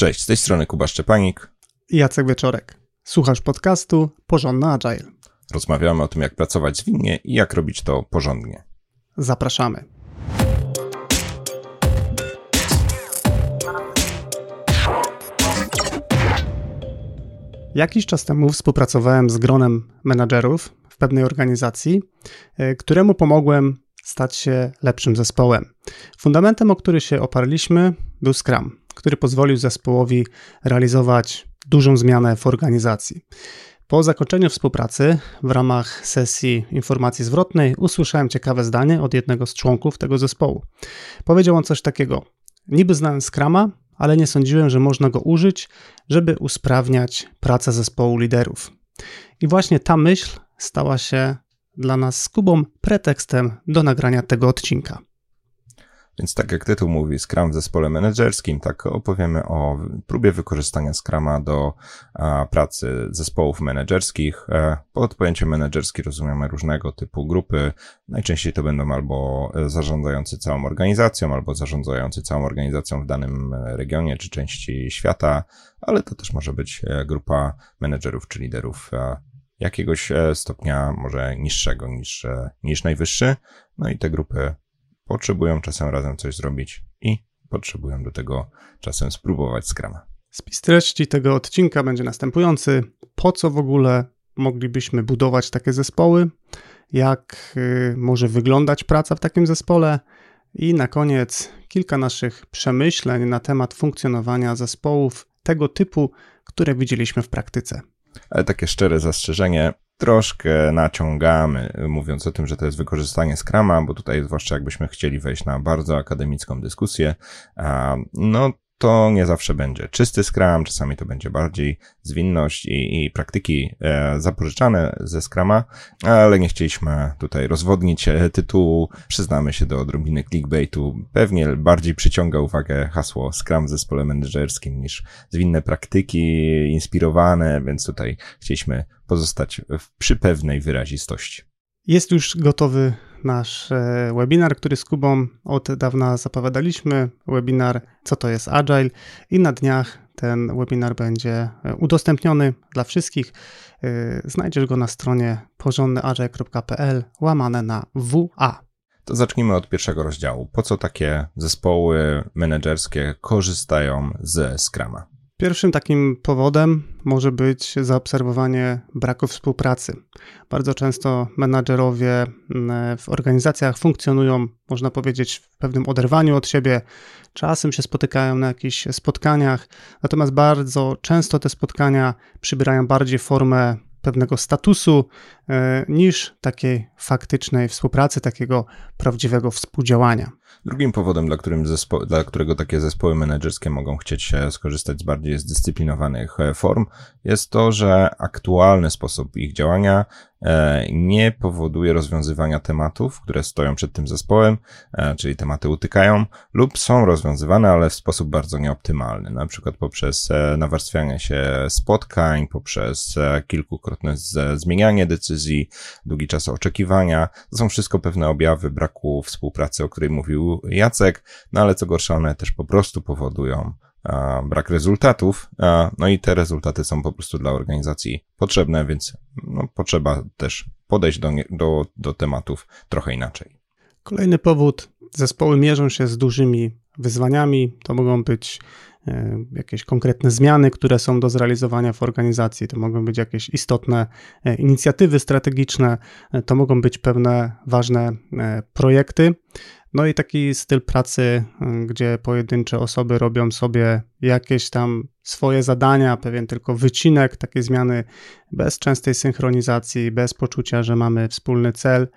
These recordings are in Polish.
Cześć, z tej strony Kuba Szczepanik Jacek Wieczorek. Słuchasz podcastu Porządny Agile. Rozmawiamy o tym, jak pracować zwinnie i jak robić to porządnie. Zapraszamy. Jakiś czas temu współpracowałem z gronem menadżerów w pewnej organizacji, e, któremu pomogłem stać się lepszym zespołem. Fundamentem, o który się oparliśmy, był Scrum, który pozwolił zespołowi realizować dużą zmianę w organizacji. Po zakończeniu współpracy w ramach sesji informacji zwrotnej usłyszałem ciekawe zdanie od jednego z członków tego zespołu. Powiedział on coś takiego: Niby znałem Scrama, ale nie sądziłem, że można go użyć, żeby usprawniać pracę zespołu liderów. I właśnie ta myśl stała się dla nas z Kubą pretekstem do nagrania tego odcinka. Więc tak jak tytuł mówi, Scrum w zespole menedżerskim, tak opowiemy o próbie wykorzystania Scruma do a, pracy zespołów menedżerskich. E, pod pojęciem menedżerski rozumiemy różnego typu grupy. Najczęściej to będą albo zarządzający całą organizacją, albo zarządzający całą organizacją w danym regionie czy części świata, ale to też może być e, grupa menedżerów czy liderów e, jakiegoś stopnia może niższego niż, niż najwyższy. No i te grupy potrzebują czasem razem coś zrobić i potrzebują do tego czasem spróbować Scrama. Spis treści tego odcinka będzie następujący. Po co w ogóle moglibyśmy budować takie zespoły? Jak y, może wyglądać praca w takim zespole? I na koniec kilka naszych przemyśleń na temat funkcjonowania zespołów tego typu, które widzieliśmy w praktyce. Ale takie szczere zastrzeżenie, troszkę naciągamy, mówiąc o tym, że to jest wykorzystanie Scrama, bo tutaj zwłaszcza jakbyśmy chcieli wejść na bardzo akademicką dyskusję, no to nie zawsze będzie czysty Scrum, czasami to będzie bardziej zwinność i, i praktyki e, zapożyczane ze Scrama, ale nie chcieliśmy tutaj rozwodnić e, tytułu. Przyznamy się do odrobiny clickbaitu. Pewnie bardziej przyciąga uwagę hasło Scrum w zespole menedżerskim niż zwinne praktyki inspirowane, więc tutaj chcieliśmy pozostać w, przy pewnej wyrazistości. Jest już gotowy nasz e, webinar, który z Kubą od dawna zapowiadaliśmy. Webinar Co to jest Agile i na dniach ten webinar będzie e, udostępniony dla wszystkich. E, znajdziesz go na stronie porządnyagile.pl łamane na WA. To zacznijmy od pierwszego rozdziału. Po co takie zespoły menedżerskie korzystają ze Scrama? Pierwszym takim powodem może być zaobserwowanie braku współpracy. Bardzo często menadżerowie mm, w organizacjach funkcjonują, można powiedzieć, w pewnym oderwaniu od siebie. Czasem się spotykają na jakichś spotkaniach, natomiast bardzo często te spotkania przybierają bardziej formę pewnego statusu e, niż takiej faktycznej współpracy, takiego prawdziwego współdziałania. Drugim powodem, dla, zespo- dla którego takie zespoły menedżerskie mogą chcieć skorzystać z bardziej zdyscyplinowanych e, form, jest to, że aktualny sposób ich działania E, nie powoduje rozwiązywania tematów, które stoją przed tym zespołem, e, czyli tematy utykają lub są rozwiązywane, ale w sposób bardzo nieoptymalny, na przykład poprzez nawarstwianie się spotkań, poprzez kilkukrotne zmienianie decyzji, długi czas oczekiwania. To są wszystko pewne objawy braku współpracy, o której mówił Jacek, no ale co gorsza, one też po prostu powodują brak rezultatów, no i te rezultaty są po prostu dla organizacji potrzebne, więc no, potrzeba też podejść do, do, do tematów trochę inaczej. Kolejny powód, zespoły mierzą się z dużymi wyzwaniami, to mogą być e, jakieś konkretne zmiany, które są do zrealizowania w organizacji. To mogą być jakieś istotne e, inicjatywy strategiczne, e, to mogą być pewne ważne projekty. No i taki styl pracy, y, gdzie pojedyncze osoby robią sobie jakieś tam swoje zadania, pewien tylko wycinek, takie zmiany bez częstej synchronizacji, bez poczucia, że mamy wspólny cel,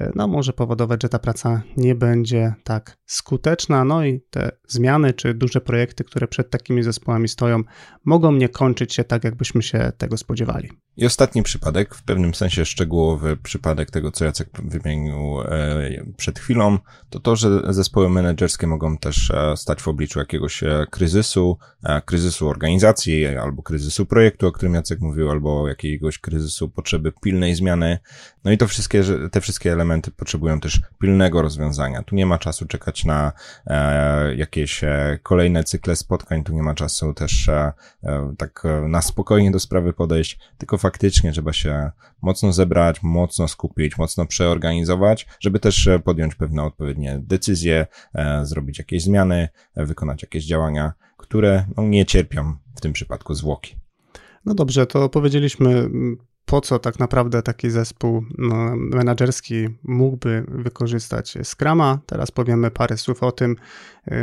y, no może powodować, że ta praca nie będzie tak skuteczna. No i te zmiany czy duże projekty, które przed takimi zespołami stoją, mogą nie kończyć się tak, jakbyśmy się tego spodziewali. I ostatni przypadek, w pewnym sensie szczegółowy przypadek tego, co Jacek wymienił e, przed chwilą, to to, że zespoły menedżerskie mogą też e, stać w obliczu jakiegoś e, kryzysu, e, kryzysu organizacji, albo kryzysu projektu, o którym Jacek mówił, albo jakiegoś kryzysu potrzeby pilnej zmiany. No i to wszystkie, te wszystkie elementy potrzebują też pilnego rozwiązania. Tu nie ma czasu czekać na jakieś kolejne cykle spotkań, tu nie ma czasu też tak na spokojnie do sprawy podejść, tylko faktycznie trzeba się mocno zebrać, mocno skupić, mocno przeorganizować, żeby też podjąć pewne odpowiednie decyzje, e, zrobić jakieś zmiany, e, wykonać jakieś działania, które no, nie cierpią w tym przypadku zwłoki. No dobrze, to powiedzieliśmy po co tak naprawdę taki zespół no, menedżerski mógłby wykorzystać Scrama. Teraz powiemy parę słów o tym, e,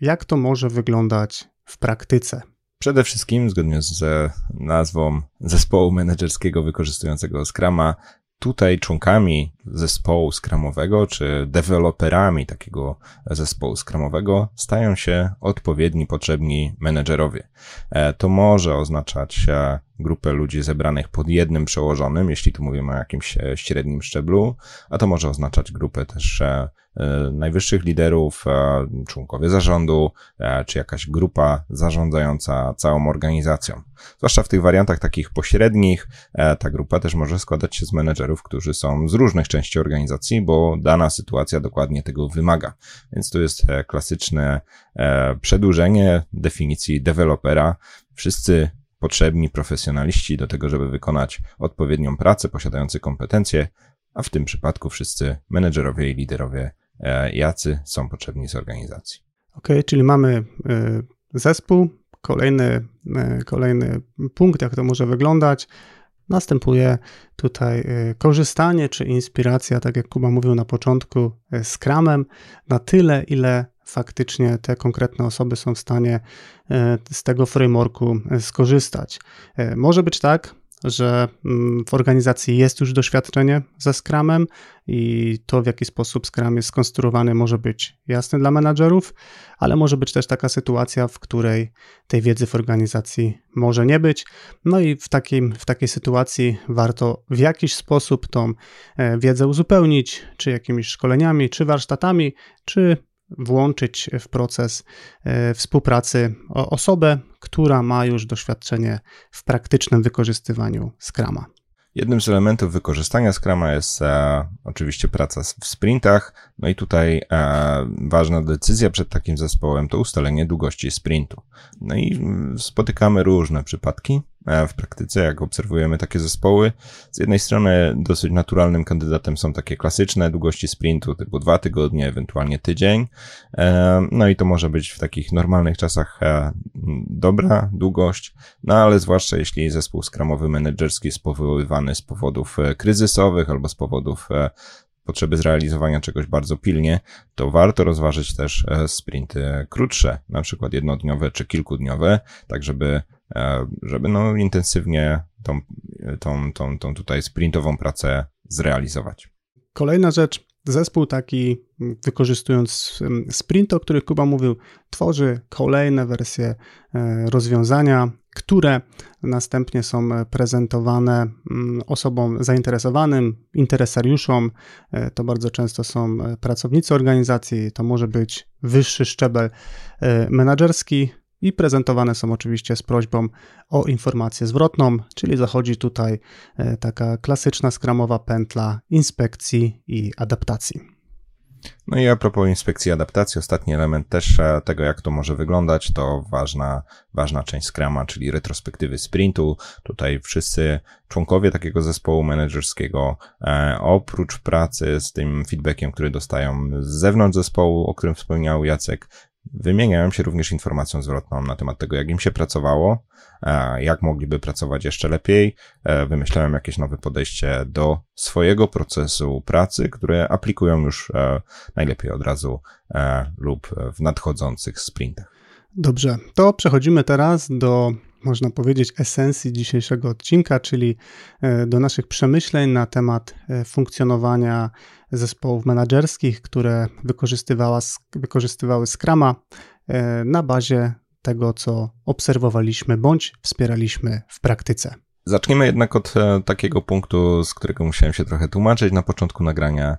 jak to może wyglądać w praktyce. Przede wszystkim, zgodnie z nazwą zespołu menedżerskiego wykorzystującego Scrama, tutaj członkami zespołu skramowego, czy deweloperami takiego zespołu skramowego stają się odpowiedni, potrzebni menedżerowie. E, to może oznaczać e, grupę ludzi zebranych pod jednym przełożonym, jeśli tu mówimy o jakimś e, średnim szczeblu, a to może oznaczać grupę też E, najwyższych liderów, e, członkowie zarządu, e, czy jakaś grupa zarządzająca całą organizacją. Zwłaszcza w tych wariantach takich pośrednich, ta grupa też może składać się z menedżerów, którzy są z różnych części organizacji, bo dana sytuacja dokładnie tego wymaga. Więc tu jest klasyczne przedłużenie definicji dewelopera. Wszyscy potrzebni profesjonaliści do tego, żeby wykonać odpowiednią pracę, posiadający kompetencje, a w tym przypadku wszyscy menedżerowie i liderowie E, jacy są potrzebni z organizacji. Ok, czyli mamy e, zespół, kolejny, e, kolejny punkt, jak to może wyglądać. Następuje tutaj korzystanie czy inspiracja, tak jak Kuba mówił na początku, z kramem na tyle, ile faktycznie te konkretne osoby są w stanie z tego frameworku skorzystać. Może być tak, że mm, w organizacji jest już doświadczenie ze Scrumem i to, w jaki sposób Scrum jest skonstruowany, może być jasne dla menadżerów, ale może być też taka sytuacja, w której tej wiedzy w organizacji może nie być. No i w, takim, w takiej sytuacji warto w jakiś sposób tą e, wiedzę uzupełnić, czy jakimiś szkoleniami, czy warsztatami, czy włączyć w proces e, współpracy osobę, która ma już doświadczenie w praktycznym wykorzystywaniu Scrama. Jednym z elementów wykorzystania Scrama jest e, oczywiście praca w sprintach. No i tutaj e, ważna decyzja przed takim zespołem to ustalenie długości sprintu. No i mm, spotykamy różne przypadki w praktyce, jak obserwujemy takie zespoły. Z jednej strony dosyć naturalnym kandydatem są takie klasyczne długości sprintu typu dwa tygodnie, ewentualnie tydzień. E, no i to może być w takich normalnych czasach e, dobra długość, no ale zwłaszcza jeśli zespół skramowy menedżerski jest powoływany z powodów kryzysowych albo z powodów potrzeby zrealizowania czegoś bardzo pilnie, to warto rozważyć też sprinty krótsze, na przykład jednodniowe czy kilkudniowe, tak żeby E, żeby no intensywnie tą, tą, tą, tą tutaj sprintową pracę zrealizować. Kolejna rzecz, zespół taki wykorzystując sprint, o których Kuba mówił, tworzy kolejne wersje e, rozwiązania, które następnie są prezentowane osobom zainteresowanym, interesariuszom. E, to bardzo często są pracownicy organizacji, to może być wyższy szczebel menedżerski, i prezentowane są oczywiście z prośbą o informację zwrotną, czyli zachodzi tutaj e, taka klasyczna skramowa pętla inspekcji i adaptacji. No i a propos inspekcji adaptacji, ostatni element też e, tego, jak to może wyglądać, to ważna, ważna część Scrama, czyli retrospektywy sprintu. Tutaj wszyscy członkowie takiego zespołu menedżerskiego, e, oprócz pracy z tym feedbackiem, który dostają z zewnątrz zespołu, o którym wspomniał Jacek, Wymieniają się również informacją zwrotną na temat tego, jak im się pracowało, e, jak mogliby pracować jeszcze lepiej. E, wymyślają jakieś nowe podejście do swojego procesu pracy, które aplikują już e, najlepiej od razu lub w nadchodzących sprintach. Dobrze, to przechodzimy teraz do można powiedzieć, esencji dzisiejszego odcinka, czyli e, do naszych przemyśleń na temat e, funkcjonowania zespołów menedżerskich, które wykorzystywały Scrama e, na bazie tego, co obserwowaliśmy bądź wspieraliśmy w praktyce. Zacznijmy jednak od takiego punktu, z którego musiałem się trochę tłumaczyć na początku nagrania.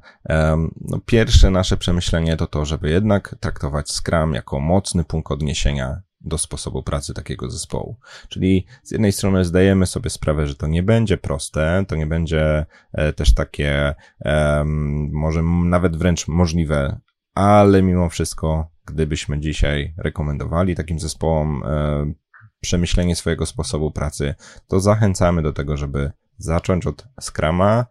no, pierwsze nasze przemyślenie to to, żeby jednak traktować Scrum jako mocny punkt odniesienia do sposobu pracy takiego zespołu. Czyli z jednej strony zdajemy sobie sprawę, że to nie będzie proste, to nie będzie e, też takie, może nawet wręcz możliwe, ale mimo wszystko, gdybyśmy dzisiaj rekomendowali takim zespołom e, przemyślenie swojego sposobu pracy, to zachęcamy do tego, żeby zacząć od Scrama,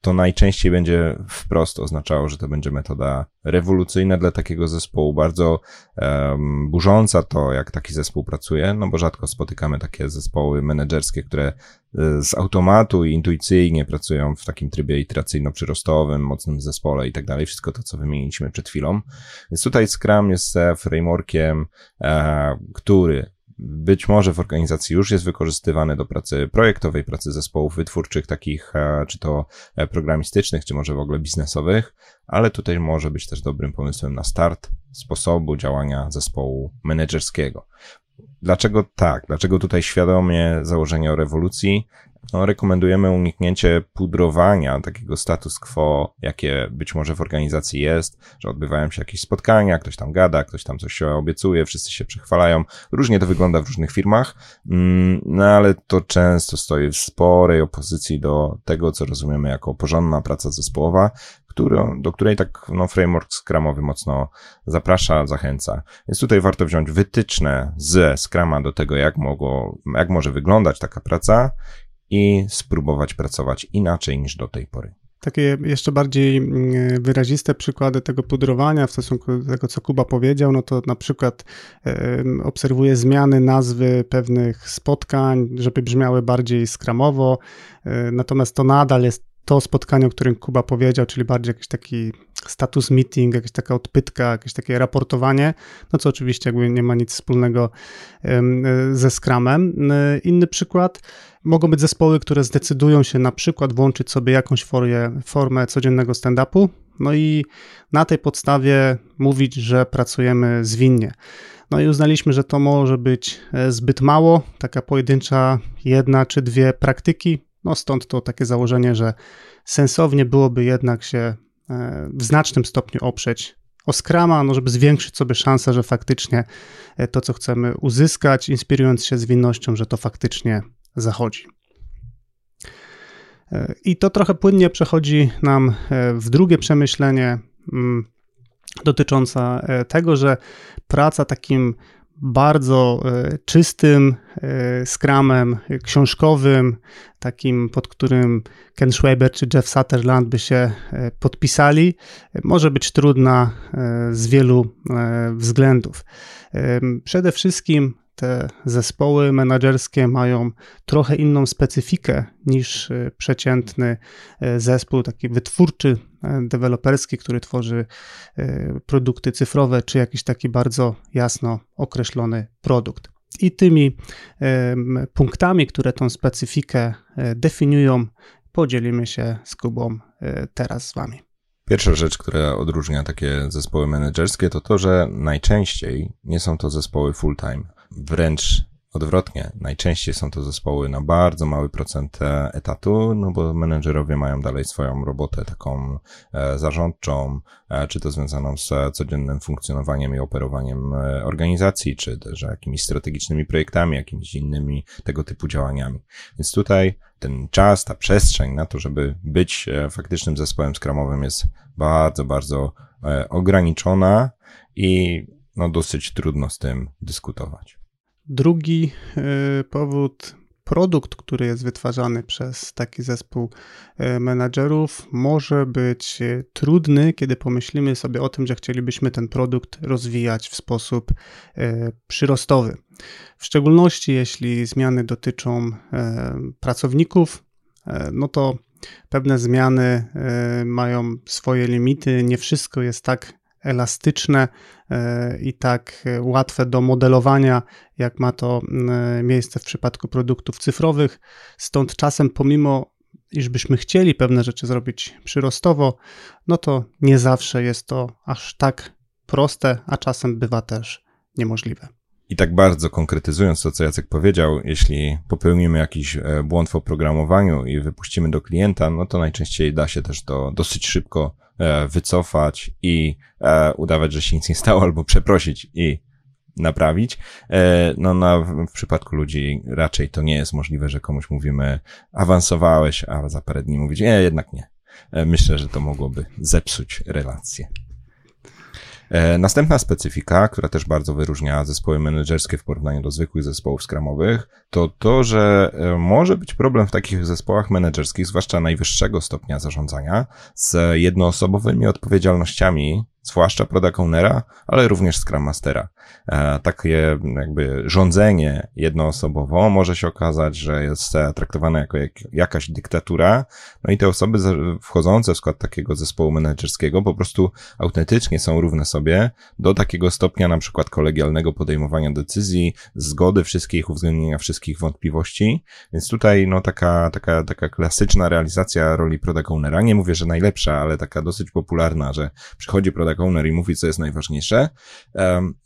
to najczęściej będzie wprost oznaczało, że to będzie metoda rewolucyjna dla takiego zespołu, bardzo um, burząca to, jak taki zespół pracuje, no bo rzadko spotykamy takie zespoły menedżerskie, które e, z automatu i intuicyjnie pracują w takim trybie iteracyjno-przyrostowym, mocnym zespole i tak dalej, wszystko to, co wymieniliśmy przed chwilą. Więc tutaj Scrum jest frameworkiem, e, który być może w organizacji już jest wykorzystywany do pracy projektowej, pracy zespołów wytwórczych, takich e, czy to e, programistycznych, czy może w ogóle biznesowych, ale tutaj może być też dobrym pomysłem na start sposobu działania zespołu menedżerskiego. Dlaczego tak? Dlaczego tutaj świadomie założenie o rewolucji? No, rekomendujemy uniknięcie pudrowania takiego status quo, jakie być może w organizacji jest, że odbywają się jakieś spotkania, ktoś tam gada, ktoś tam coś się obiecuje, wszyscy się przychwalają. Różnie to wygląda w różnych firmach, mm, no ale to często stoi w sporej opozycji do tego, co rozumiemy jako porządna praca zespołowa, którą, do której tak no, framework Scrumowy mocno zaprasza, zachęca. Więc tutaj warto wziąć wytyczne ze Scrama do tego, jak, mogło, jak może wyglądać taka praca i spróbować pracować inaczej niż do tej pory. Takie jeszcze bardziej mm, wyraziste przykłady tego pudrowania w stosunku do tego, co Kuba powiedział, no to na przykład obserwuję zmiany nazwy pewnych spotkań, żeby brzmiały bardziej skramowo, e, natomiast to nadal jest to spotkanie, o którym Kuba powiedział, czyli bardziej jakiś taki status meeting, jakaś taka odpytka, jakieś takie raportowanie, no co oczywiście jakby nie ma nic wspólnego ze Scrumem. E, inny przykład, mogą być zespoły, które zdecydują się na przykład włączyć sobie jakąś formę, formę codziennego stand-upu, no i na tej podstawie mówić, że pracujemy zwinnie. No i uznaliśmy, że to może być e, zbyt mało, taka pojedyncza jedna czy dwie praktyki, no stąd to takie założenie, że sensownie byłoby jednak się e, w znacznym stopniu oprzeć o Scrama, no żeby zwiększyć sobie szansę, że faktycznie e, to, co chcemy uzyskać, inspirując się zwinnością, że to faktycznie zachodzi. E, I to trochę płynnie przechodzi nam w drugie przemyślenie mm, dotyczące tego, że praca takim bardzo e, czystym e, skramem książkowym, takim pod którym Ken Schwaber czy Jeff Sutherland by się e, podpisali, może być trudna z wielu względów. Przede wszystkim te zespoły menedżerskie mają trochę inną specyfikę niż e, przeciętny e, zespół, taki wytwórczy, e, deweloperski, który tworzy produkty cyfrowe, czy jakiś taki bardzo jasno określony produkt. I tymi punktami, które tą specyfikę definiują, podzielimy się z Kubą teraz z Wami. Pierwsza rzecz, która odróżnia takie zespoły menedżerskie, to to, że najczęściej nie są to zespoły full-time wręcz odwrotnie. Najczęściej są to zespoły na bardzo mały procent e, etatu, no bo menedżerowie mają dalej swoją robotę taką e, zarządczą, e, czy to związaną z codziennym funkcjonowaniem i operowaniem organizacji, czy też jakimiś strategicznymi projektami, jakimiś innymi tego typu działaniami. Więc tutaj ten czas, ta przestrzeń na to, żeby być faktycznym zespołem skramowym jest bardzo, bardzo ograniczona i no dosyć trudno z tym dyskutować. Drugi e, powód, produkt, który jest wytwarzany przez taki zespół e, menadżerów, może być e, trudny, kiedy pomyślimy sobie o tym, że chcielibyśmy ten produkt rozwijać w sposób przyrostowy. W szczególności jeśli zmiany dotyczą pracowników, no to pewne zmiany mają swoje limity, nie wszystko jest tak elastyczne e, i tak łatwe do modelowania, jak ma to e, miejsce w przypadku produktów cyfrowych. Stąd czasem, pomimo iż byśmy chcieli pewne rzeczy zrobić przyrostowo, no to nie zawsze jest to aż tak proste, a czasem bywa też niemożliwe. I tak bardzo konkretyzując to, co Jacek powiedział, jeśli popełnimy jakiś e, błąd w oprogramowaniu i wypuścimy do klienta, no to najczęściej da się też to dosyć szybko e, wycofać i e, udawać, że się nic nie stało, albo przeprosić i naprawić. No na, w przypadku ludzi raczej to nie jest możliwe, że komuś mówimy awansowałeś, a za parę dni mówić, nie, jednak nie. Myślę, że to mogłoby zepsuć relacje. E, następna specyfika, która też bardzo wyróżnia zespoły menedżerskie w porównaniu do zwykłych zespołów skramowych, to to, że e, może być problem w takich zespołach menedżerskich, zwłaszcza najwyższego stopnia zarządzania, z jednoosobowymi odpowiedzialnościami zwłaszcza product ownera, ale również Scrum Mastera. E, takie jakby rządzenie jednoosobowo może się okazać, że jest traktowane jako jak, jakaś dyktatura, no i te osoby wchodzące w skład takiego zespołu menedżerskiego po prostu autentycznie są równe sobie do takiego stopnia na przykład kolegialnego podejmowania decyzji, zgody wszystkich, uwzględnienia wszystkich wątpliwości, więc tutaj no taka, taka, taka klasyczna realizacja roli product ownera, nie mówię, że najlepsza, ale taka dosyć popularna, że przychodzi product product owner i mówi, co jest najważniejsze,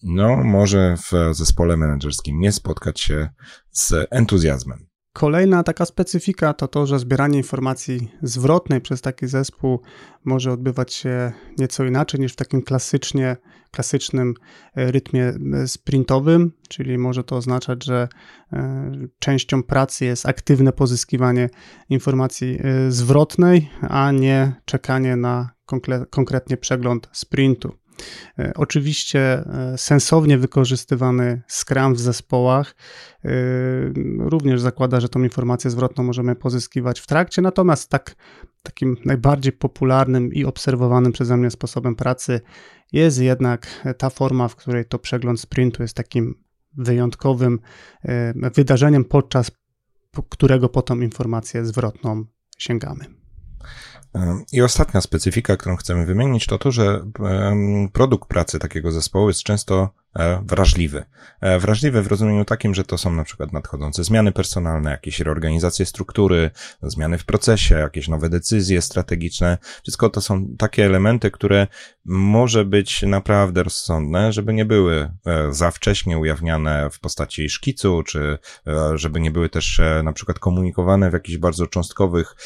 no może w zespole menedżerskim nie spotkać się z entuzjazmem. Kolejna taka specyfika to to, że zbieranie informacji zwrotnej przez taki zespół może odbywać się nieco inaczej niż w takim klasycznie, klasycznym e, rytmie e, sprintowym, czyli może to oznaczać, że e, częścią pracy jest aktywne pozyskiwanie informacji zwrotnej, a nie czekanie na konkretnie przegląd sprintu. E, oczywiście e, sensownie wykorzystywany Scrum w zespołach e, również zakłada, że tą informację zwrotną możemy pozyskiwać w trakcie, natomiast tak, takim najbardziej popularnym i obserwowanym przeze mnie sposobem pracy jest jednak ta forma, w której to przegląd sprintu jest takim wyjątkowym wydarzeniem, podczas którego po tą informację zwrotną sięgamy. I ostatnia specyfika, którą chcemy wymienić, to to, że produkt pracy takiego zespołu jest często wrażliwy. E, wrażliwy w rozumieniu takim, że to są na przykład nadchodzące zmiany personalne, jakieś reorganizacje struktury, zmiany w procesie, jakieś nowe decyzje strategiczne. Wszystko to są takie elementy, które może być naprawdę rozsądne, żeby nie były e, za wcześnie ujawniane w postaci szkicu, czy żeby nie były też na przykład komunikowane w jakichś bardzo cząstkowych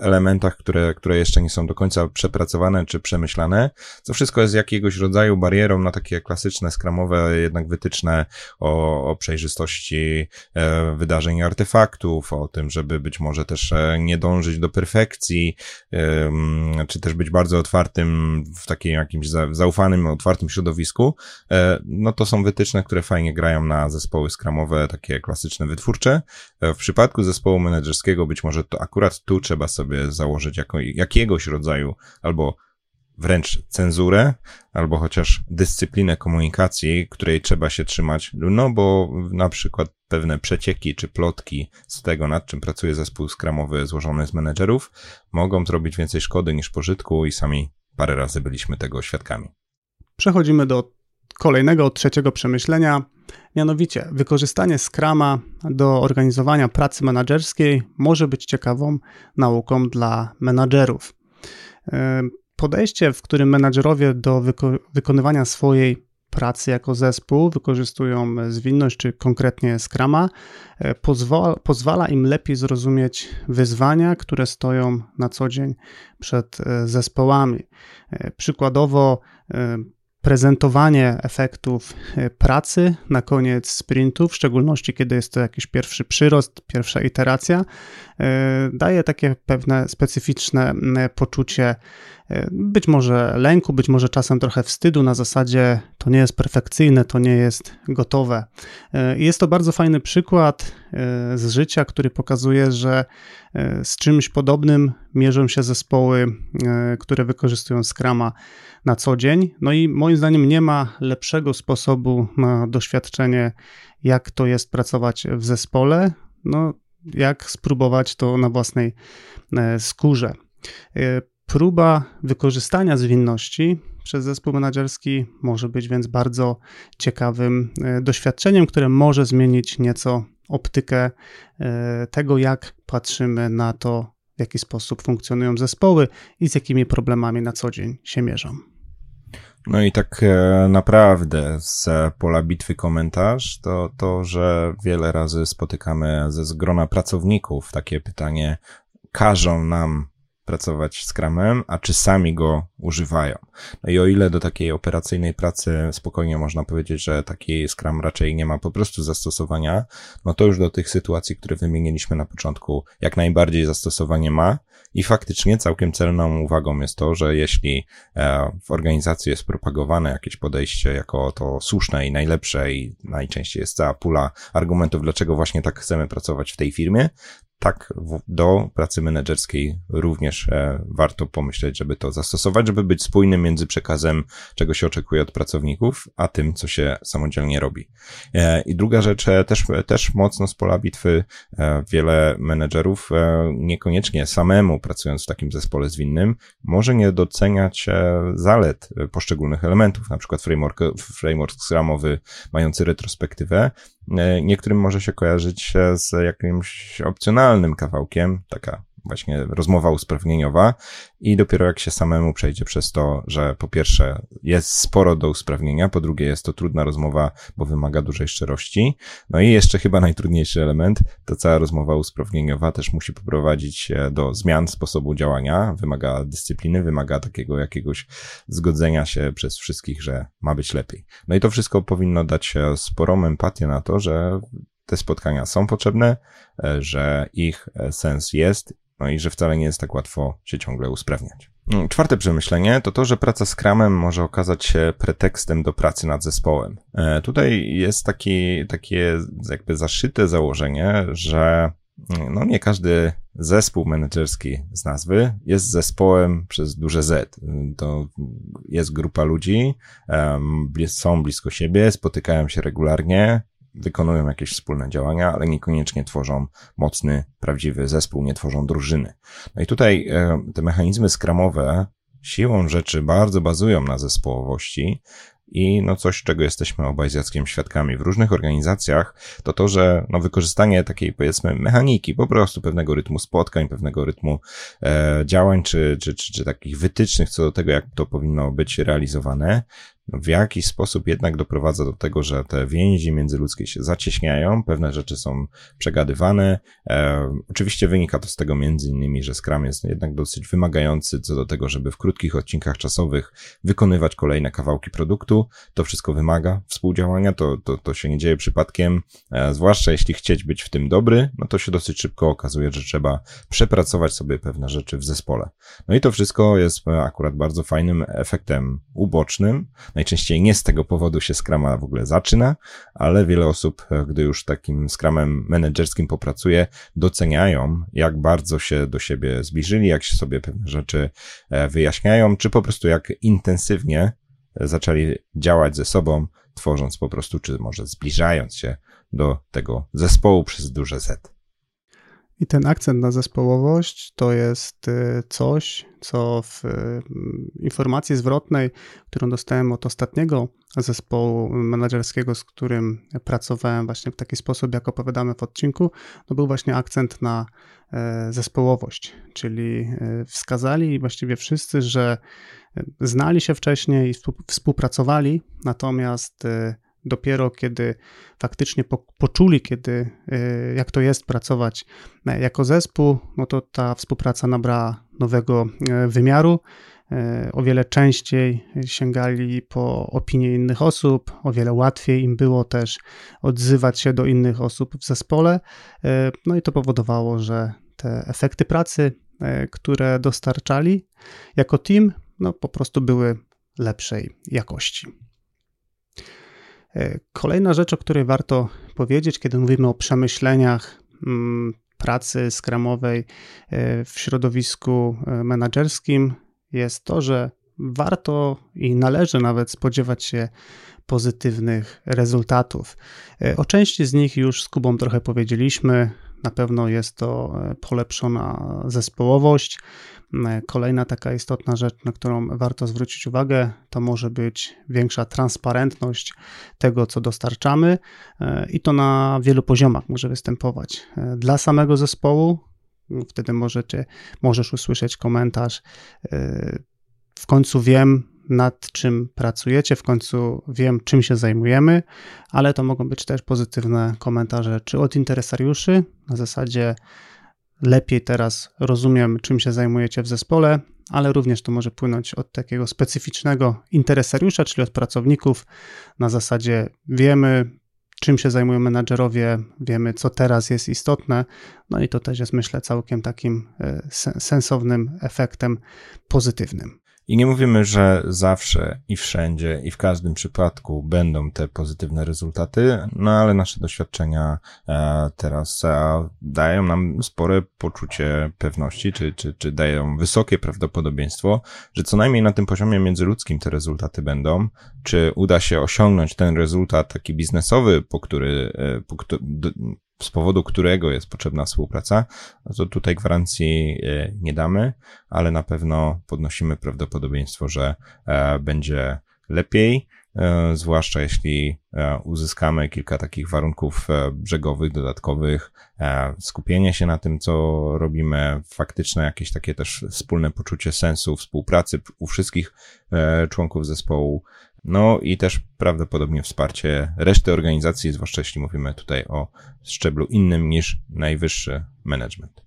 elementach, które, które jeszcze nie są do końca przepracowane czy przemyślane. To wszystko jest jakiegoś rodzaju barierą na takie klasyczne skram programowe, jednak wytyczne o, o przejrzystości e, wydarzeń i artefaktów, o tym, żeby być może też e, nie dążyć do perfekcji, czy też być bardzo otwartym w takim jakimś zaufanym, otwartym środowisku, e, no to są wytyczne, które fajnie grają na zespoły skramowe, takie klasyczne, wytwórcze. W przypadku zespołu menedżerskiego być może to akurat tu trzeba sobie założyć jako, jakiegoś rodzaju albo wręcz cenzurę, albo chociaż dyscyplinę komunikacji, której trzeba się trzymać, no bo na przykład pewne przecieki czy plotki z tego, nad czym pracuje zespół skramowy złożony z menedżerów, mogą zrobić więcej szkody niż pożytku i sami parę razy byliśmy tego świadkami. Przechodzimy do kolejnego, trzeciego przemyślenia, mianowicie wykorzystanie Scrama do organizowania pracy menedżerskiej może być ciekawą nauką dla menadżerów podejście, w którym menadżerowie do wyko wykonywania swojej pracy jako zespół wykorzystują zwinność czy konkretnie Scrama, e, pozwala, pozwala im lepiej zrozumieć wyzwania, które stoją na co dzień przed e, zespołami. E, przykładowo prezentowanie efektów e, pracy na koniec sprintu, w szczególności kiedy jest to jakiś pierwszy przyrost, pierwsza iteracja, e, daje takie pewne specyficzne poczucie e, być może lęku, być może czasem trochę wstydu na zasadzie to nie jest perfekcyjne, to nie jest gotowe. Jest to bardzo fajny przykład z życia, który pokazuje, że z czymś podobnym mierzą się zespoły, które wykorzystują Scrama na co dzień. No i moim zdaniem nie ma lepszego sposobu na doświadczenie, jak to jest pracować w zespole, no jak spróbować to na własnej e, skórze. E, próba wykorzystania zwinności przez zespół menedżerski może być więc bardzo ciekawym e, doświadczeniem, które może zmienić nieco optykę tego, jak patrzymy na to, w jaki sposób funkcjonują zespoły i z jakimi problemami na co dzień się mierzą. No i tak e, naprawdę z pola bitwy komentarz to to, że wiele razy spotykamy ze zgrona pracowników takie pytanie, każą nam pracować Scrumem, a czy sami go używają. No i o ile do takiej operacyjnej pracy spokojnie można powiedzieć, że taki Scrum raczej nie ma po prostu zastosowania, no to już do tych sytuacji, które wymieniliśmy na początku, jak najbardziej zastosowanie ma i faktycznie całkiem celną uwagą jest to, że jeśli e, w organizacji jest propagowane jakieś podejście jako to słuszne i najlepsze i najczęściej jest cała pula argumentów, dlaczego właśnie tak chcemy pracować w tej firmie, tak do pracy menedżerskiej również e, warto pomyśleć, żeby to zastosować, żeby być spójnym między przekazem, czego się oczekuje od pracowników, a tym, co się samodzielnie robi. E, I druga rzecz, e, też, też mocno z pola bitwy wiele menedżerów niekoniecznie samemu pracując w takim zespole zwinnym, może nie doceniać zalet poszczególnych elementów, na przykład framework, framework Scrumowy mający retrospektywę, niektórym może się kojarzyć z jakimś opcjonalnym kawałkiem, taka właśnie rozmowa usprawnieniowa i dopiero jak się samemu przejdzie przez to, że po pierwsze jest sporo do usprawnienia, po drugie jest to trudna rozmowa, bo wymaga dużej szczerości, no i jeszcze chyba najtrudniejszy element, to cała rozmowa usprawnieniowa też musi poprowadzić do zmian sposobu działania, wymaga dyscypliny, wymaga takiego jakiegoś zgodzenia się przez wszystkich, że ma być lepiej. No i to wszystko powinno dać sporą empatię na to, że te spotkania są potrzebne, że ich sens jest no i że wcale nie jest tak łatwo się ciągle usprawniać. Mm, czwarte przemyślenie to to, że praca z Scrumem może okazać się pretekstem do pracy nad zespołem. E, tutaj jest taki, takie jakby zaszyte założenie, że mm, no nie każdy zespół menedżerski z nazwy jest zespołem przez duże Z. To jest grupa ludzi, są blisko siebie, spotykają się regularnie, wykonują jakieś wspólne działania, ale niekoniecznie tworzą mocny, prawdziwy zespół, nie tworzą drużyny. No i tutaj e, te mechanizmy skramowe siłą rzeczy bardzo bazują na zespołowości, i no coś, czego jesteśmy obaj z Jackiem świadkami w różnych organizacjach, to to, że no wykorzystanie takiej powiedzmy mechaniki, po prostu pewnego rytmu spotkań, pewnego rytmu e, działań, czy, czy, czy, czy takich wytycznych co do tego, jak to powinno być realizowane, w jakiś sposób jednak doprowadza do tego, że te więzi międzyludzkie się zacieśniają, pewne rzeczy są przegadywane. E, oczywiście wynika to z tego między innymi, że Scrum jest jednak dosyć wymagający co do tego, żeby w krótkich odcinkach czasowych wykonywać kolejne kawałki produktu. To wszystko wymaga współdziałania, to, to, to się nie dzieje przypadkiem, e, zwłaszcza jeśli chcieć być w tym dobry, no to się dosyć szybko okazuje, że trzeba przepracować sobie pewne rzeczy w zespole. No i to wszystko jest akurat bardzo fajnym efektem ubocznym, Najczęściej nie z tego powodu się Scrama w ogóle zaczyna, ale wiele osób, e, gdy już takim Scrumem menedżerskim popracuje, doceniają, jak bardzo się do siebie zbliżyli, jak się sobie pewne rzeczy e, wyjaśniają, czy po prostu jak intensywnie e, zaczęli działać ze sobą, tworząc po prostu, czy może zbliżając się do tego zespołu przez duże Z. I ten akcent na zespołowość to jest y, coś, co w y, informacji zwrotnej, którą dostałem od ostatniego zespołu menedżerskiego, z którym pracowałem właśnie w taki sposób, jak opowiadamy w odcinku, to był właśnie akcent na e, zespołowość, czyli e, wskazali właściwie wszyscy, że e, znali się wcześniej i współpracowali, natomiast dopiero kiedy faktycznie po, poczuli, kiedy, y, jak to jest pracować e, jako zespół, no to ta współpraca nabrała nowego e, wymiaru. E, o wiele częściej sięgali po opinie innych osób, o wiele łatwiej im było też odzywać się do innych osób w zespole. No i to powodowało, że te efekty pracy, które dostarczali jako team, no po prostu były lepszej jakości. E, kolejna rzecz, o której warto powiedzieć, kiedy mówimy o przemyśleniach mm, pracy skramowej e, w środowisku e, menedżerskim, jest to, że warto i należy nawet spodziewać się pozytywnych rezultatów. O części z nich już z Kubą trochę powiedzieliśmy. Na pewno jest to polepszona zespołowość, E, kolejna taka istotna rzecz, na którą warto zwrócić uwagę, to może być większa transparentność tego, co dostarczamy, e, i to na wielu poziomach może występować. E, dla samego zespołu, wtedy możecie, możesz usłyszeć komentarz. W końcu wiem, nad czym pracujecie, w końcu wiem, czym się zajmujemy, ale to mogą być też pozytywne komentarze, czy od interesariuszy, na zasadzie lepiej teraz rozumiem, czym się zajmujecie w zespole, ale również to może płynąć od takiego specyficznego interesariusza, czyli od pracowników, na zasadzie wiemy, czym się zajmują menadżerowie, wiemy, co teraz jest istotne. No i to też jest, myślę, całkiem takim e, sensownym efektem pozytywnym. I nie mówimy, że zawsze i wszędzie i w każdym przypadku będą te pozytywne rezultaty, no ale nasze doświadczenia e, teraz e, dają nam spore poczucie pewności, czy, czy, czy dają wysokie prawdopodobieństwo, że co najmniej na tym poziomie międzyludzkim te rezultaty będą, czy uda się osiągnąć ten rezultat taki biznesowy, po który, e, po, z powodu którego jest potrzebna współpraca, no to tutaj gwarancji e, nie damy, ale na pewno podnosimy prawdopodobieństwo, że e, będzie lepiej, e, zwłaszcza jeśli uzyskamy kilka takich warunków brzegowych, dodatkowych, skupienie się na tym, co robimy, faktyczne jakieś takie też wspólne poczucie sensu współpracy u wszystkich członków zespołu, no i też prawdopodobnie wsparcie reszty organizacji, zwłaszcza jeśli mówimy tutaj o szczeblu innym niż najwyższy management.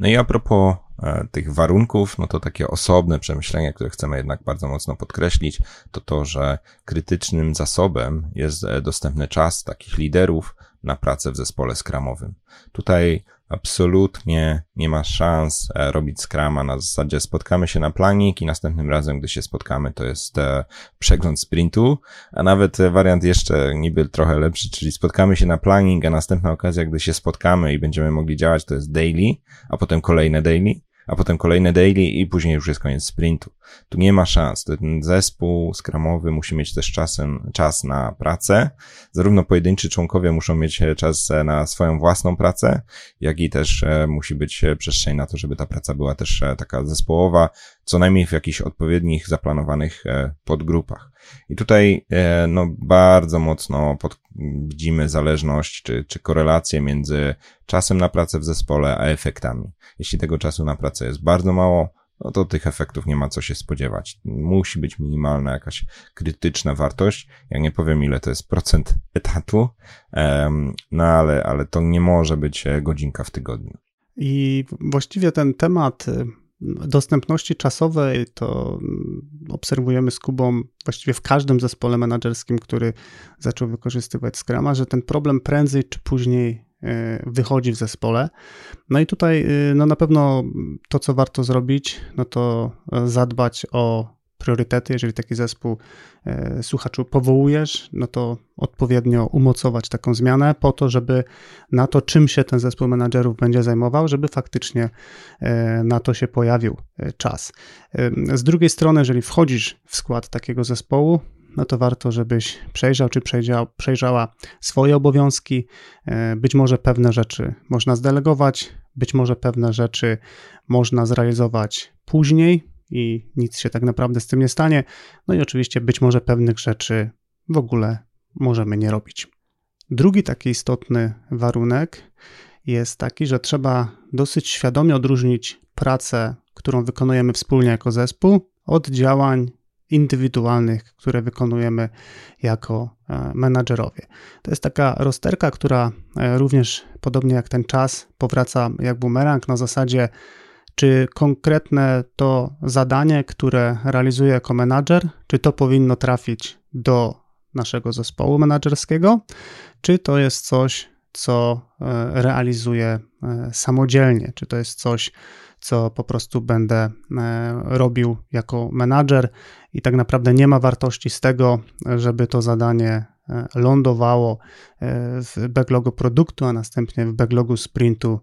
No i a propos e, tych warunków, no to takie osobne przemyślenie, które chcemy jednak bardzo mocno podkreślić, to to, że krytycznym zasobem jest dostępny czas takich liderów na pracę w zespole skramowym. Tutaj absolutnie nie ma szans e, robić skrama na zasadzie spotkamy się na planik i następnym razem, gdy się spotkamy, to jest e, przegląd sprintu, a nawet wariant jeszcze niby trochę lepszy, czyli spotkamy się na planing, a następna okazja, gdy się spotkamy i będziemy mogli działać, to jest daily, a potem kolejne daily a potem kolejne daily i później już jest koniec sprintu. Tu nie ma szans. Ten zespół skramowy musi mieć też czasem, czas na pracę. Zarówno pojedynczy członkowie muszą mieć czas na swoją własną pracę, jak i też e, musi być przestrzeń na to, żeby ta praca była też e, taka zespołowa, co najmniej w jakichś odpowiednich, zaplanowanych e, podgrupach. I tutaj e, no, bardzo mocno pod, widzimy zależność czy, czy korelację między czasem na pracę w zespole a efektami. Jeśli tego czasu na pracę jest bardzo mało, no to tych efektów nie ma co się spodziewać. Musi być minimalna jakaś krytyczna wartość. Ja nie powiem ile to jest procent etatu, no ale, ale to nie może być e, godzinka w tygodniu. I właściwie ten temat dostępności czasowej to obserwujemy z Kubą właściwie w każdym zespole menedżerskim, który zaczął wykorzystywać Scrama, że ten problem prędzej czy później e, wychodzi w zespole. No i tutaj e, no na pewno to, co warto zrobić, no to zadbać o priorytety. Jeżeli taki zespół e, słuchaczu powołujesz, no to odpowiednio umocować taką zmianę po to, żeby na to, czym się ten zespół menadżerów będzie zajmował, żeby faktycznie e, na to się pojawił e, czas. Z drugiej strony, jeżeli wchodzisz w skład takiego zespołu, no to warto, żebyś przejrzał czy przejrzał, przejrzała swoje obowiązki. Być może pewne rzeczy można zdelegować, być może pewne rzeczy można zrealizować później, i nic się tak naprawdę z tym nie stanie. No i oczywiście być może pewnych rzeczy w ogóle możemy nie robić. Drugi taki istotny warunek jest taki, że trzeba dosyć świadomie odróżnić pracę, którą wykonujemy wspólnie jako zespół, od działań indywidualnych, które wykonujemy jako e, menadżerowie. To jest taka rozterka, która e, również, podobnie jak ten czas, powraca jak bumerang na zasadzie czy konkretne to zadanie, które realizuję jako menadżer, czy to powinno trafić do naszego zespołu menadżerskiego, czy to jest coś, co e, realizuję e, samodzielnie, czy to jest coś, co po prostu będę e, robił jako menadżer? I tak naprawdę nie ma wartości z tego, żeby to zadanie lądowało w backlogu produktu, a następnie w backlogu sprintu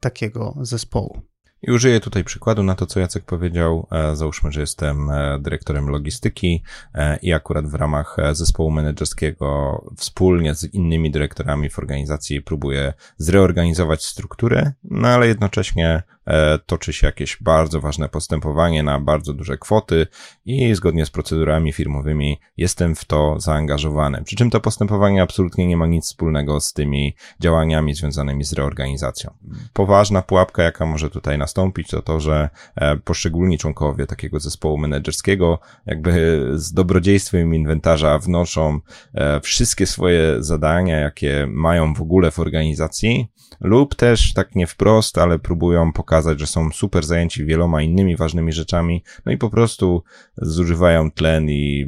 takiego zespołu. I użyję tutaj przykładu na to, co Jacek powiedział. E, załóżmy, że jestem e, dyrektorem logistyki e, i akurat w ramach zespołu menedżerskiego wspólnie z innymi dyrektorami w organizacji próbuję zreorganizować strukturę, no ale jednocześnie toczy się jakieś bardzo ważne postępowanie na bardzo duże kwoty i zgodnie z procedurami firmowymi jestem w to zaangażowany. Przy czym to postępowanie absolutnie nie ma nic wspólnego z tymi działaniami związanymi z reorganizacją. Poważna pułapka, jaka może tutaj nastąpić, to to, że e, poszczególni członkowie takiego zespołu menedżerskiego jakby z dobrodziejstwem inwentarza wnoszą e, wszystkie swoje zadania, jakie mają w ogóle w organizacji, lub też tak nie wprost, ale próbują pokazać, że są super zajęci wieloma innymi ważnymi rzeczami, no i po prostu zużywają tlen i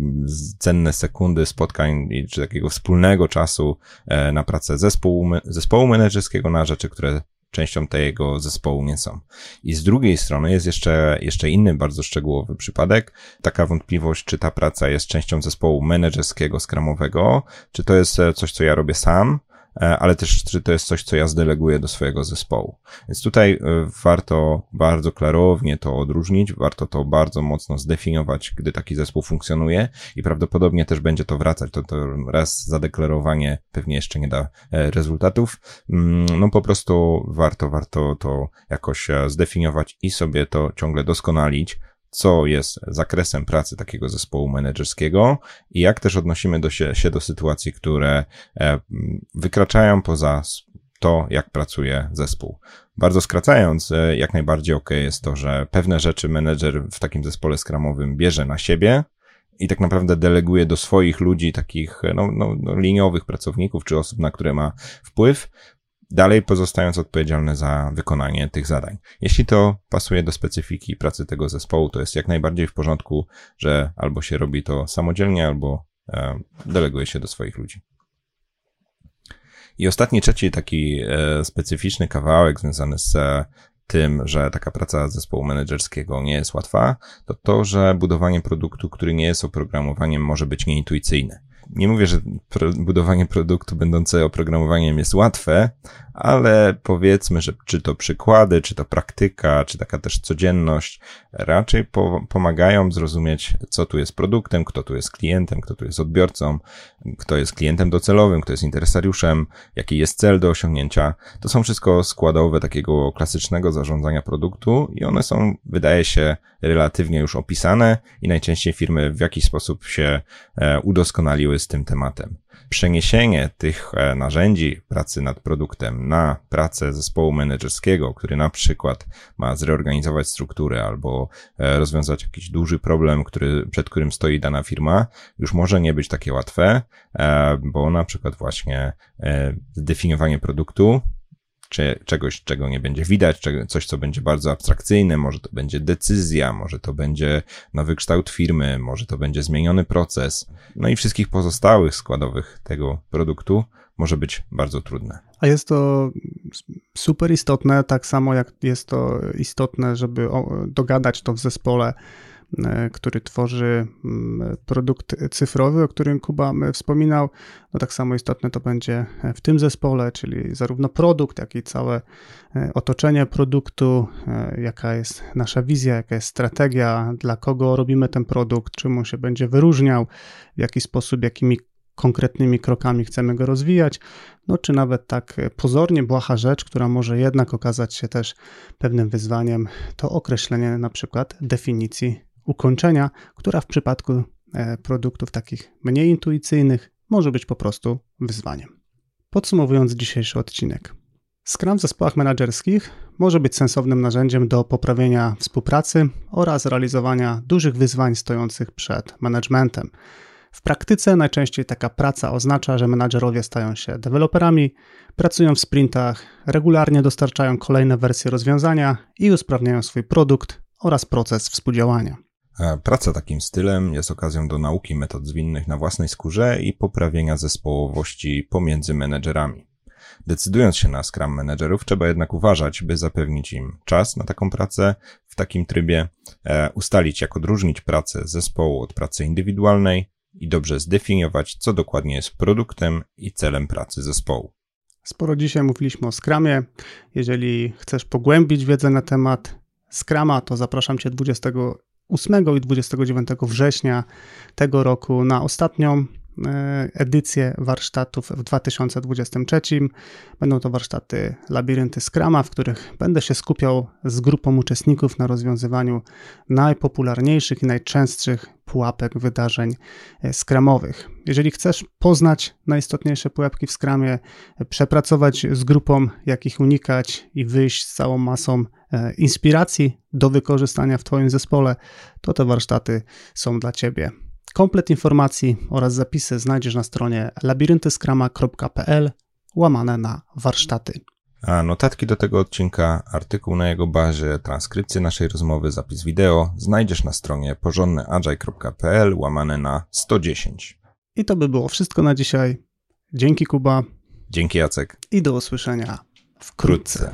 cenne sekundy spotkań czy takiego wspólnego czasu e, na pracę zespołu, zespołu menedżerskiego na rzeczy, które częścią tego zespołu nie są. I z drugiej strony jest jeszcze, jeszcze inny bardzo szczegółowy przypadek, taka wątpliwość, czy ta praca jest częścią zespołu menedżerskiego, skramowego, czy to jest e, coś, co ja robię sam, ale też czy to jest coś, co ja zdeleguję do swojego zespołu. Więc tutaj e, warto bardzo klarownie to odróżnić, warto to bardzo mocno zdefiniować, gdy taki zespół funkcjonuje i prawdopodobnie też będzie to wracać. To, to raz zadeklarowanie pewnie jeszcze nie da e, rezultatów. Mm, no po prostu warto, warto to jakoś zdefiniować i sobie to ciągle doskonalić co jest zakresem pracy takiego zespołu menedżerskiego i jak też odnosimy do się, się do sytuacji, które e, wykraczają poza to, jak pracuje zespół. Bardzo skracając, e, jak najbardziej ok jest to, że pewne rzeczy menedżer w takim zespole skramowym bierze na siebie, i tak naprawdę deleguje do swoich ludzi, takich no, no, no, liniowych pracowników czy osób, na które ma wpływ, dalej pozostając odpowiedzialny za wykonanie tych zadań. Jeśli to pasuje do specyfiki pracy tego zespołu, to jest jak najbardziej w porządku, że albo się robi to samodzielnie, albo e, deleguje się do swoich ludzi. I ostatni, trzeci taki e, specyficzny kawałek związany z tym, że taka praca zespołu menedżerskiego nie jest łatwa, to to, że budowanie produktu, który nie jest oprogramowaniem, może być nieintuicyjne nie mówię, że budowanie produktu będące oprogramowaniem jest łatwe, ale powiedzmy, że czy to przykłady, czy to praktyka, czy taka też codzienność raczej po, pomagają zrozumieć, co tu jest produktem, kto tu jest klientem, kto tu jest odbiorcą, kto jest klientem docelowym, kto jest interesariuszem, jaki jest cel do osiągnięcia. To są wszystko składowe takiego klasycznego zarządzania produktu i one są, wydaje się, relatywnie już opisane i najczęściej firmy w jakiś sposób się e, udoskonaliły z tym tematem. Przeniesienie tych e, narzędzi pracy nad produktem na pracę zespołu menedżerskiego, który na przykład ma zreorganizować strukturę albo e, rozwiązać jakiś duży problem, który, przed którym stoi dana firma, już może nie być takie łatwe, bo na przykład właśnie zdefiniowanie produktu czy czegoś, czego nie będzie widać, coś, co będzie bardzo abstrakcyjne, może to będzie decyzja, może to będzie nowy kształt firmy, może to będzie zmieniony proces, no i wszystkich pozostałych składowych tego produktu może być bardzo trudne. A jest to super istotne, tak samo jak jest to istotne, żeby dogadać to w zespole który tworzy mm, produkt cyfrowy, o którym Kuba wspominał. No tak samo istotne to będzie w tym zespole, czyli zarówno produkt, jak i całe e, otoczenie produktu, e, jaka jest nasza wizja, jaka jest strategia, dla kogo robimy ten produkt, czym on się będzie wyróżniał, w jaki sposób, jakimi konkretnymi krokami chcemy go rozwijać, no czy nawet tak pozornie błaha rzecz, która może jednak okazać się też pewnym wyzwaniem, to określenie na przykład definicji ukończenia, która w przypadku e, produktów takich mniej intuicyjnych może być po prostu wyzwaniem. Podsumowując dzisiejszy odcinek. Scrum w zespołach menedżerskich może być sensownym narzędziem do poprawienia współpracy oraz realizowania dużych wyzwań stojących przed managementem. W praktyce najczęściej taka praca oznacza, że menadżerowie stają się deweloperami, pracują w sprintach, regularnie dostarczają kolejne wersje rozwiązania i usprawniają swój produkt oraz proces współdziałania. E, praca takim stylem jest okazją do nauki metod zwinnych na własnej skórze i poprawienia zespołowości pomiędzy menedżerami. Decydując się na Scrum Managerów, trzeba jednak uważać, by zapewnić im czas na taką pracę w takim trybie, e, ustalić jak odróżnić pracę zespołu od pracy indywidualnej i dobrze zdefiniować, co dokładnie jest produktem i celem pracy zespołu. Sporo dzisiaj mówiliśmy o Scrumie. Jeżeli chcesz pogłębić wiedzę na temat Scrama, to zapraszam Cię 20 8 i 29 września tego roku na ostatnią edycję warsztatów w 2023. Będą to warsztaty Labirynty Scrama, w których będę się skupiał z grupą uczestników na rozwiązywaniu najpopularniejszych i najczęstszych pułapek wydarzeń e, skramowych. Jeżeli chcesz poznać najistotniejsze pułapki w skramie, przepracować z grupą, jak ich unikać i wyjść z całą masą e, inspiracji do wykorzystania w Twoim zespole, to te warsztaty są dla Ciebie. Komplet informacji oraz zapisy znajdziesz na stronie labiryntyskrama.pl łamane na warsztaty. A notatki do tego odcinka, artykuł na jego bazie, transkrypcję naszej rozmowy, zapis wideo znajdziesz na stronie porządnyagile.pl łamane na 110. I to by było wszystko na dzisiaj. Dzięki Kuba. Dzięki Jacek. I do usłyszenia wkrótce.